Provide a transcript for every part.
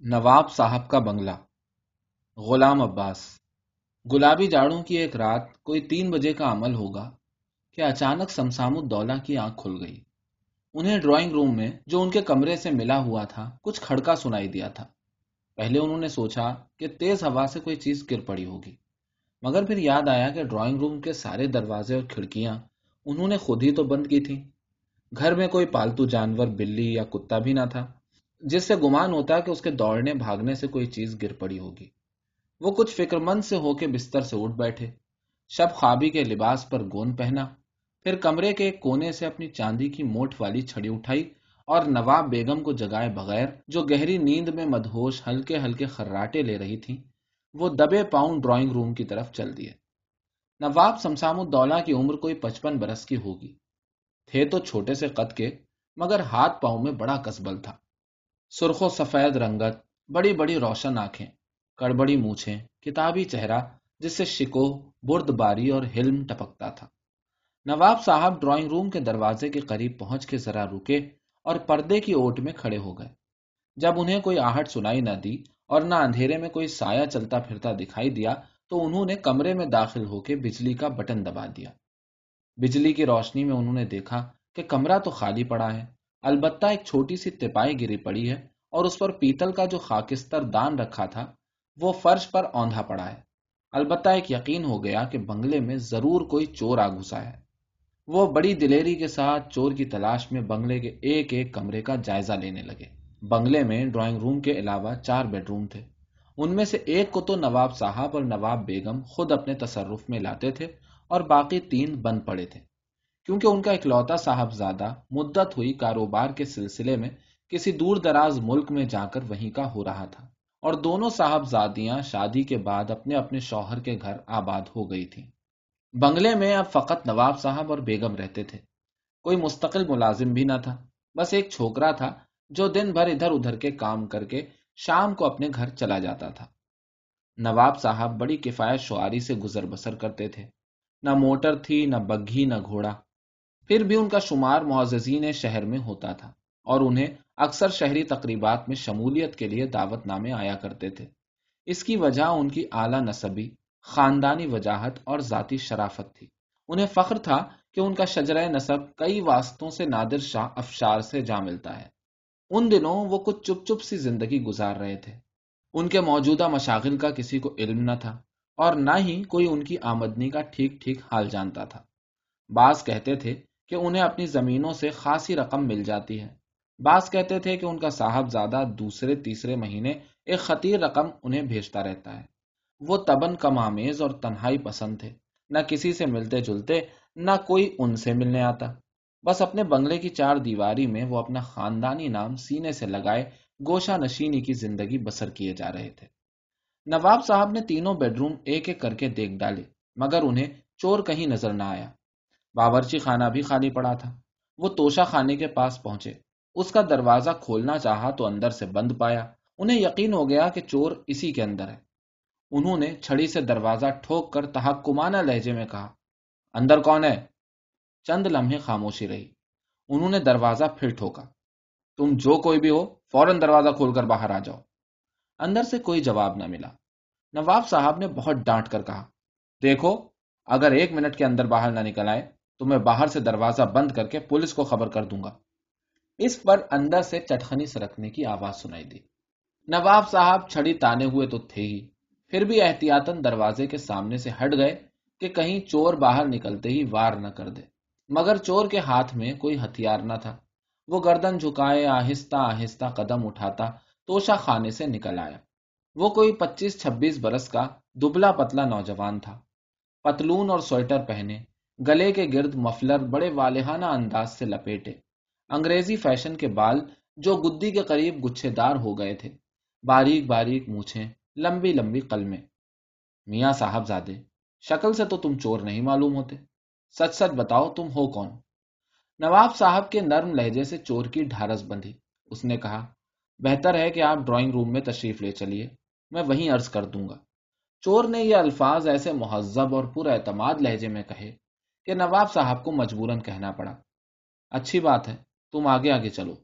نواب صاحب کا بنگلہ۔ غلام عباس۔ گلابی جاڑوں کی ایک رات کوئی تین بجے کا عمل ہوگا کہ اچانک سمسام الدولہ کی آنکھ کھل گئی۔ انہیں ڈرائنگ روم میں جو ان کے کمرے سے ملا ہوا تھا، کچھ کھڑکا سنائی دیا تھا۔ پہلے انہوں نے سوچا کہ تیز ہوا سے کوئی چیز گر پڑی ہوگی۔ مگر پھر یاد آیا کہ ڈرائنگ روم کے سارے دروازے اور کھڑکیاں انہوں نے خود ہی تو بند کی تھیں۔ گھر میں کوئی پالتو جانور، بلی یا کتا بھی نہ تھا۔ جس سے گمان ہوتا کہ اس کے دوڑنے بھاگنے سے کوئی چیز گر پڑی ہوگی۔ وہ کچھ فکر مند سے ہو کے بستر سے اٹھ بیٹھے۔ شب خوابی کے لباس پر گون پہنا، پھر کمرے کے ایک کونے سے اپنی چاندی کی موٹ والی چھڑی اٹھائی اور نواب بیگم کو جگائے بغیر، جو گہری نیند میں مدہوش ہلکے ہلکے خراٹے لے رہی تھی وہ دبے پاؤں ڈرائنگ روم کی طرف چل دیے۔ نواب سمسام الدولہ کی عمر کوئی پچپن برس کی ہوگی۔ تھے تو چھوٹے سے قد کے، مگر ہاتھ پاؤں میں بڑا کسبل تھا۔ سرخ و سفید رنگت، بڑی بڑی روشن آنکھیں، کڑبڑی مونچھیں، کتابی چہرہ، جس سے شکو، برد باری اور ہلم ٹپکتا تھا۔ نواب صاحب ڈرائنگ روم کے دروازے کے قریب پہنچ کے ذرا رکے اور پردے کی اوٹ میں کھڑے ہو گئے۔ جب انہیں کوئی آہٹ سنائی نہ دی اور نہ اندھیرے میں کوئی سایہ چلتا پھرتا دکھائی دیا، تو انہوں نے کمرے میں داخل ہو کے بجلی کا بٹن دبا دیا۔ بجلی کی روشنی میں انہوں نے دیکھا کہ کمرہ تو خالی پڑا ہے۔ البتہ ایک چھوٹی سی تپائی گری پڑی ہے اور اس پر پیتل کا جو خاکستر دان رکھا تھا، وہ فرش پر اوندھا پڑا ہے۔ البتہ ایک یقین ہو گیا کہ بنگلے میں ضرور کوئی چور آ گھسا ہے۔ وہ بڑی دلیری کے ساتھ چور کی تلاش میں بنگلے کے ایک ایک کمرے کا جائزہ لینے لگے۔ بنگلے میں ڈرائنگ روم کے علاوہ چار بیڈ روم تھے۔ ان میں سے ایک کو تو نواب صاحب اور نواب بیگم خود اپنے تصرف میں لاتے تھے اور باقی تین بند پڑے تھے۔ کیونکہ ان کا اکلوتا صاحب زیادہ مدت ہوئی کاروبار کے سلسلے میں کسی دور دراز ملک میں جا کر وہیں کا ہو رہا تھا اور دونوں صاحب زادیاں شادی کے بعد اپنے اپنے شوہر کے گھر آباد ہو گئی تھی بنگلے میں اب فقط نواب صاحب اور بیگم رہتے تھے۔ کوئی مستقل ملازم بھی نہ تھا، بس ایک چھوکرا تھا جو دن بھر ادھر ادھر کے کام کر کے شام کو اپنے گھر چلا جاتا تھا۔ نواب صاحب بڑی کفایت شعاری سے گزر بسر کرتے تھے۔ نہ موٹر تھی، نہ بگھی، نہ گھوڑا۔ پھر بھی ان کا شمار معززین شہر میں ہوتا تھا اور انہیں اکثر شہری تقریبات میں شمولیت کے لیے دعوت نامے آیا کرتے تھے۔ اس کی وجہ ان کی اعلی نصبی، خاندانی وجاہت اور ذاتی شرافت تھی۔ انہیں فخر تھا کہ ان کا شجرہ نصب کئی واسطوں سے نادر شاہ افشار سے جا ملتا ہے۔ ان دنوں وہ کچھ چپ چپ سی زندگی گزار رہے تھے۔ ان کے موجودہ مشاغل کا کسی کو علم نہ تھا اور نہ ہی کوئی ان کی آمدنی کا ٹھیک ٹھیک حال جانتا تھا۔ بعض کہتے تھے کہ انہیں اپنی زمینوں سے خاصی رقم مل جاتی ہے۔ بعض کہتے تھے کہ ان کا صاحب زیادہ دوسرے، تیسرے مہینے ایک خطیر رقم انہیں بھیجتا رہتا ہے۔ وہ تبن کمامیز اور تنہائی پسند تھے۔ نہ کسی سے ملتے جلتے، نہ کوئی ان سے ملنے آتا۔ بس اپنے بنگلے کی چار دیواری میں وہ اپنا خاندانی نام سینے سے لگائے گوشہ نشینی کی زندگی بسر کیے جا رہے تھے۔ نواب صاحب نے تینوں بیڈ روم ایک ایک کر کے دیکھ ڈالے، مگر انہیں چور کہیں نظر نہ آیا۔ باورچی خانہ بھی خالی پڑا تھا۔ وہ توشا خانے کے پاس پہنچے۔ اس کا دروازہ کھولنا چاہا تو اندر سے بند پایا۔ انہیں یقین ہو گیا کہ چور اسی کے اندر ہے۔ انہوں نے چھڑی سے دروازہ ٹھوک کر تحکمانہ لہجے میں کہا، اندر کون ہے؟ چند لمحے خاموشی رہی۔ انہوں نے دروازہ پھر ٹھوکا۔ تم جو کوئی بھی ہو، فوراً دروازہ کھول کر باہر آ جاؤ۔ اندر سے کوئی جواب نہ ملا۔ نواب صاحب نے بہت ڈانٹ کر کہا، دیکھو، اگر ایک منٹ کے اندر باہر نہ نکل آئے تو میں باہر سے دروازہ بند کر کے پولیس کو خبر کر دوں گا۔ اس پر اندر سے چٹخنی سرکنے کی آواز سنائی دی۔ نواب صاحب چھڑی تانے ہوئے تو تھے ہی۔ پھر بھی احتیاطن دروازے کے سامنے سے ہٹ گئے کہ کہیں چور باہر نکلتے ہی وار نہ کر دے۔ مگر چور کے ہاتھ میں کوئی ہتھیار نہ تھا۔ وہ گردن جھکائے آہستہ آہستہ قدم اٹھاتا توشا خانے سے نکل آیا۔ وہ کوئی پچیس چھبیس برس کا دبلا پتلا نوجوان تھا۔ پتلون اور سویٹر پہنے۔ گلے کے گرد مفلر بڑے والہانہ انداز سے لپیٹے۔ انگریزی فیشن کے بال جو گدی کے قریب گچھے دار ہو گئے تھے۔ باریک باریک مونچھیں، لمبی لمبی قلمیں۔ میاں صاحب زادے شکل سے تو تم چور نہیں معلوم ہوتے۔ سچ سچ بتاؤ تم ہو کون؟ نواب صاحب کے نرم لہجے سے چور کی ڈھارس بندھی۔ اس نے کہا، بہتر ہے کہ آپ ڈرائنگ روم میں تشریف لے چلیے، میں وہیں عرض کر دوں گا۔ چور نے یہ الفاظ ایسے مہذب اور پر اعتماد لہجے میں کہے۔ کہ نواب صاحب کو مجبوراً کہنا پڑا۔ اچھی بات ہے، تم آگے آگے چلو۔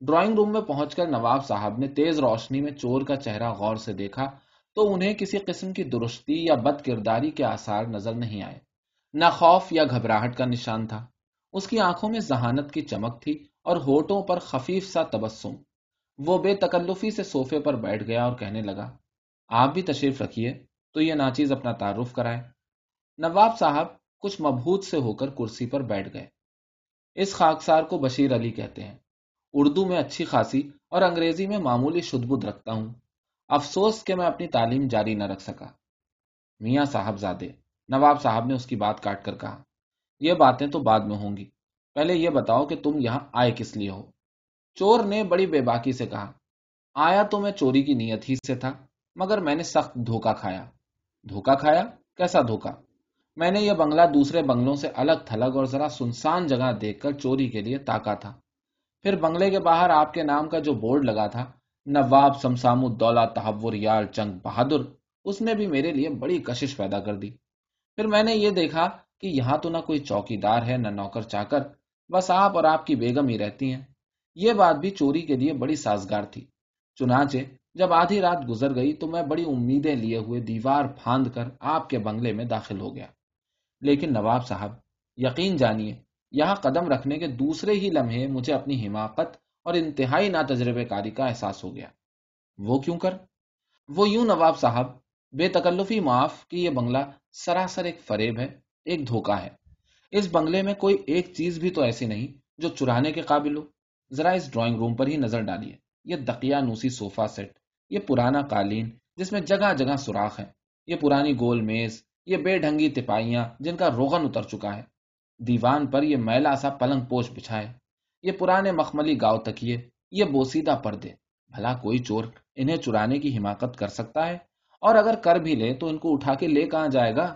ڈرائنگ روم میں پہنچ کر نواب صاحب نے تیز روشنی میں چور کا چہرہ غور سے دیکھا تو انہیں کسی قسم کی درستی یا بد کرداری کے آثار نظر نہیں آئے۔ نہ خوف یا گھبراہٹ کا نشان تھا۔ اس کی آنکھوں میں ذہانت کی چمک تھی اور ہوٹوں پر خفیف سا تبسم۔ وہ بے تکلفی سے سوفے پر بیٹھ گیا اور کہنے لگا، آپ بھی تشریف رکھیے تو یہ ناچیز اپنا تعارف کرائے نواب صاحب کچھ مبہوت سے ہو کر کرسی پر بیٹھ گئے۔ اس خاکسار کو بشیر علی کہتے ہیں۔ اردو میں اچھی خاصی اور انگریزی میں معمولی شدبد رکھتا ہوں۔ افسوس کہ میں اپنی تعلیم جاری نہ رکھ سکا۔ میاں صاحب زادے نواب صاحب نے اس کی بات کاٹ کر کہا۔ یہ باتیں تو بعد میں ہوں گی۔ پہلے یہ بتاؤ کہ تم یہاں آئے کس لیے ہو؟ چور نے بڑی بے باکی سے کہا۔ آیا تو میں چوری کی نیت ہی سے تھا، مگر میں نے سخت دھوکا کھایا۔ دھوکا کھایا؟ کیسا دھوکا میں نے یہ بنگلہ دوسرے بنگلوں سے الگ تھلگ اور ذرا سنسان جگہ دیکھ کر چوری کے لیے تاکا تھا۔ پھر بنگلے کے باہر آپ کے نام کا جو بورڈ لگا تھا، نواب سمسام الدولہ تحور یار چنگ بہادر، اس نے بھی میرے لیے بڑی کشش پیدا کر دی۔ پھر میں نے یہ دیکھا کہ یہاں تو نہ کوئی چوکی دار ہے، نہ نوکر چاکر، بس آپ اور آپ کی بیگم ہی رہتی ہیں۔ یہ بات بھی چوری کے لیے بڑی سازگار تھی۔ چنانچہ جب آدھی رات گزر گئی تو میں بڑی امیدیں لیے ہوئے دیوار پھاند کر آپ کے بنگلے میں داخل ہو گیا۔ لیکن نواب صاحب، یقین جانیے، یہاں قدم رکھنے کے دوسرے ہی لمحے مجھے اپنی حماقت اور انتہائی نا تجربے کاری کا احساس ہو گیا۔ وہ کیوں کر؟ وہ یوں نواب صاحب، بے تکلفی معاف کہ یہ بنگلہ سراسر ایک فریب ہے، ایک دھوکا ہے۔ اس بنگلے میں کوئی ایک چیز بھی تو ایسی نہیں جو چرانے کے قابل ہو۔ ذرا اس ڈرائنگ روم پر ہی نظر ڈالیے۔ یہ دقیا نوسی صوفہ سیٹ، یہ پرانا قالین جس میں جگہ جگہ سوراخ ہے یہ پرانی گول میز یہ بے ڈھنگی تپائیاں جن کا روغن اتر چکا ہے۔ دیوان پر یہ میلا سا پلنگ پوش بچھائے۔ یہ پرانے مخملی گاؤ تکیے، یہ بوسیدہ پردے۔ بھلا کوئی چور انہیں چرانے کی حماقت کر سکتا ہے؟ اور اگر کر بھی لے تو ان کو اٹھا کے لے کہاں جائے گا؟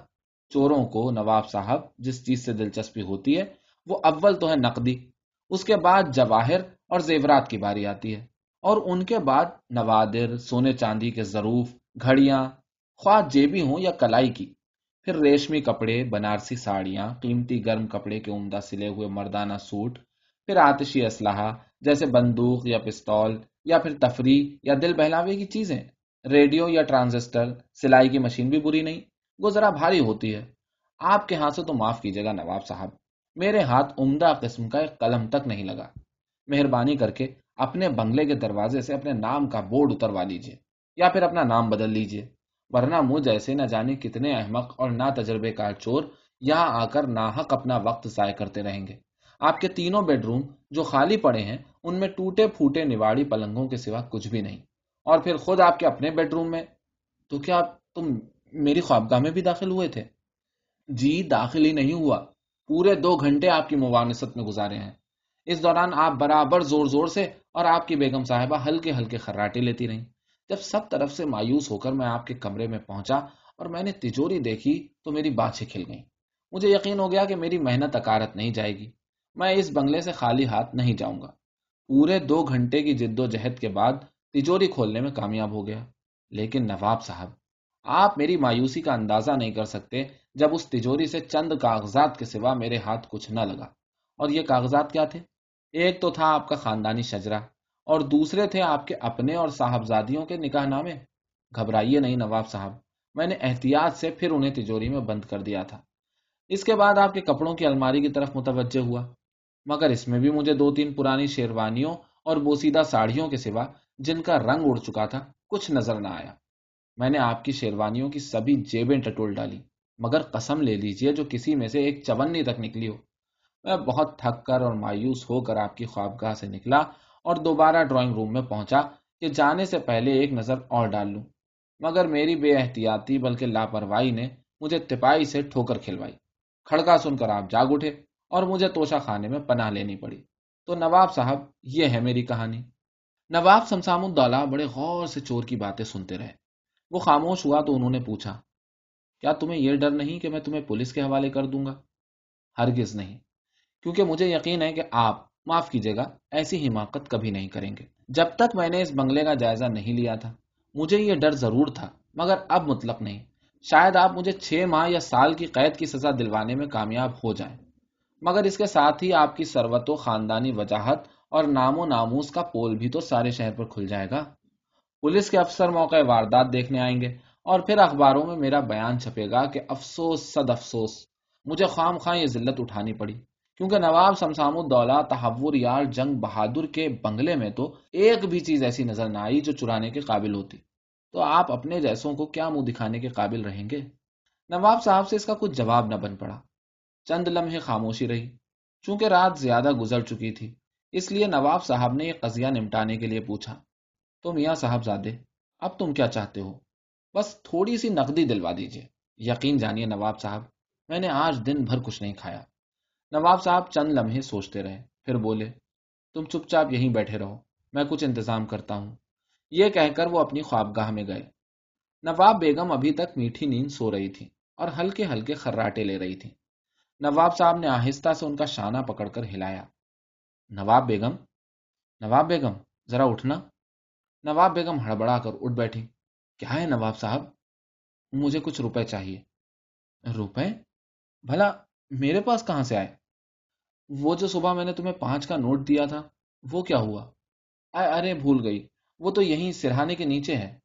چوروں کو نواب صاحب جس چیز سے دلچسپی ہوتی ہے، وہ اول تو ہے نقدی۔ اس کے بعد جواہر اور زیورات کی باری آتی ہے۔ اور ان کے بعد نوادر، سونے چاندی کے ضروف، گھڑیاں، خواہ جیبی ہوں یا کلائی کی۔ پھر ریشمی کپڑے، بنارسی ساڑیاں، قیمتی گرم کپڑے کے عمدہ سلے ہوئے مردانہ سوٹ، پھر آتشی اسلحہ، جیسے بندوق یا پستول، یا پھر تفریح یا دل بہلاوے کی چیزیں۔ ریڈیو یا ٹرانزسٹر، سلائی کی مشین بھی بری نہیں وہ ذرا بھاری ہوتی ہے۔ آپ کے ہاتھ سے تو معاف کیجیے گا نواب صاحب، میرے ہاتھ عمدہ قسم کا ایک قلم تک نہیں لگا۔ مہربانی کر کے اپنے بنگلے کے دروازے سے اپنے نام کا بورڈ اتروا لیجیے، یا پھر اپنا نام بدل لیجیے۔ ورنہ مجھ ایسے نہ جانے کتنے احمق اور نہ تجربے کار چور یہاں آ کر ناحق اپنا وقت ضائع کرتے رہیں گے۔ آپ کے تینوں بیڈ روم جو خالی پڑے ہیں، ان میں ٹوٹے پھوٹے نواڑی پلنگوں کے سوا کچھ بھی نہیں۔ اور پھر خود آپ کے اپنے بیڈ روم میں؟ تو کیا تم میری خوابگاہ میں بھی داخل ہوئے تھے؟ جی داخل ہی نہیں ہوا۔ پورے دو گھنٹے آپ کی موانست میں گزارے ہیں۔ اس دوران آپ برابر زور زور سے اور آپ کی بیگم صاحبہ ہلکے ہلکے خراٹے لیتی رہیں۔ جب سب طرف سے مایوس ہو کر میں آپ کے کمرے میں پہنچا اور میں نے تجوری دیکھی تو میری باتیں کھل گئیں مجھے یقین ہو گیا کہ میری محنت اکارت نہیں جائے گی۔ میں اس بنگلے سے خالی ہاتھ نہیں جاؤں گا۔ پورے دو گھنٹے کی جد و جہد کے بعد تجوری کھولنے میں کامیاب ہو گیا۔ لیکن نواب صاحب، آپ میری مایوسی کا اندازہ نہیں کر سکتے جب اس تجوری سے چند کاغذات کے سوا میرے ہاتھ کچھ نہ لگا۔ اور یہ کاغذات کیا تھے؟ ایک تو تھا آپ کا خاندانی شجرا اور دوسرے تھے آپ کے اپنے اور صاحبزادیوں کے نکاح نامے؟ گھبرائیے نہیں نواب صاحب، میں نے احتیاط سے پھر انہیں تجوری میں بند کر دیا تھا۔ اس کے بعد آپ کے کپڑوں کی الماری کی طرف متوجہ ہوا، مگر اس میں بھی مجھے دو تین پرانی شیروانیوں اور بوسیدہ ساڑیوں کے سوا جن کا رنگ اڑ چکا تھا کچھ نظر نہ آیا۔ میں نے آپ کی شیروانیوں کی سبھی جیبیں ٹٹول ڈالی، مگر قسم لے لیجیے جو کسی میں سے ایک چونی تک نکلی ہو۔ میں بہت تھک کر اور مایوس ہو کر آپ کی خوابگاہ سے نکلا اور دوبارہ ڈرائنگ روم میں پہنچا کہ جانے سے پہلے ایک نظر اور ڈال لوں۔ مگر میری بے احتیاطی بلکہ لاپرواہی نے مجھے تپائی سے ٹھوکر کھلوائی۔ کھڑکا سن کر آپ جاگ اٹھے اور مجھے توشا خانے میں پناہ لینی پڑی۔ تو نواب صاحب، یہ ہے میری کہانی۔ نواب سمسام الدولہ بڑے غور سے چور کی باتیں سنتے رہے۔ وہ خاموش ہوا تو انہوں نے پوچھا، کیا تمہیں یہ ڈر نہیں کہ میں تمہیں پولیس کے حوالے کر دوں گا؟ ہرگز نہیں، کیونکہ مجھے یقین ہے کہ آپ معاف کیجیے گا، ایسی حماقت کبھی نہیں کریں گے۔ جب تک میں نے اس بنگلے کا جائزہ نہیں لیا تھا، مجھے یہ ڈر ضرور تھا، مگر اب مطلب نہیں۔ شاید آپ مجھے چھ ماہ یا سال کی قید کی سزا دلوانے میں کامیاب ہو جائیں۔ مگر اس کے ساتھ ہی آپ کی سروت و خاندانی وجاہت اور نام و ناموس کا پول بھی تو سارے شہر پر کھل جائے گا۔ پولیس کے افسر موقع واردات دیکھنے آئیں گے اور پھر اخباروں میں میرا بیان چھپے گا کہ افسوس، صد افسوس، مجھے خام خواہ یہ ذلت اٹھانی پڑی۔ کیونکہ نواب سمسام الدولہ تحور یار جنگ بہادر کے بنگلے میں تو ایک بھی چیز ایسی نظر نہ آئی جو چرانے کے قابل ہوتی۔ تو آپ اپنے جیسوں کو کیا منہ دکھانے کے قابل رہیں گے؟ نواب صاحب سے اس کا کچھ جواب نہ بن پڑا۔ چند لمحے خاموشی رہی۔ چونکہ رات زیادہ گزر چکی تھی، اس لیے نواب صاحب نے یہ قضیہ نمٹانے کے لیے پوچھا۔ تو میاں صاحب زادے اب تم کیا چاہتے ہو؟ بس تھوڑی سی نقدی دلوا دیجیے یقین جانیے نواب صاحب، میں نے آج دن بھر کچھ نہیں کھایا۔ نواب صاحب چند لمحے سوچتے رہے، پھر بولے، تم چپ چاپ یہیں بیٹھے رہو، میں کچھ انتظام کرتا ہوں۔ یہ کہہ کر وہ اپنی خوابگاہ میں گئے۔ نواب بیگم ابھی تک میٹھی نیند سو رہی تھی اور ہلکے ہلکے خراٹے لے رہی تھی۔ نواب صاحب نے آہستہ سے ان کا شانہ پکڑ کر ہلایا۔ نواب بیگم نواب بیگم، ذرا اٹھنا۔ نواب بیگم ہڑبڑا کر اٹھ بیٹھی۔ کیا ہے نواب صاحب؟ مجھے کچھ روپے چاہیے۔ روپے؟ بھلا میرے پاس کہاں سے آئے؟ وہ جو صبح میں نے تمہیں پانچ کا نوٹ دیا تھا، وہ کیا ہوا؟ ارے، بھول گئی۔ وہ تو یہیں سرہانے کے نیچے ہے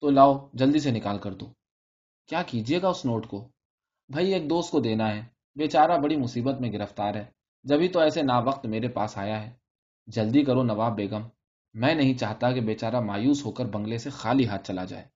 تو لاؤ، جلدی سے نکال کر دو۔ کیا کیجیے گا اس نوٹ کو؟ بھائی، ایک دوست کو دینا ہے۔ بیچارہ بڑی مصیبت میں گرفتار ہے۔ جبھی تو ایسے نا وقت میرے پاس آیا ہے۔ جلدی کرو نواب بیگم۔ میں نہیں چاہتا کہ بیچارہ مایوس ہو کر بنگلے سے خالی ہاتھ چلا جائے۔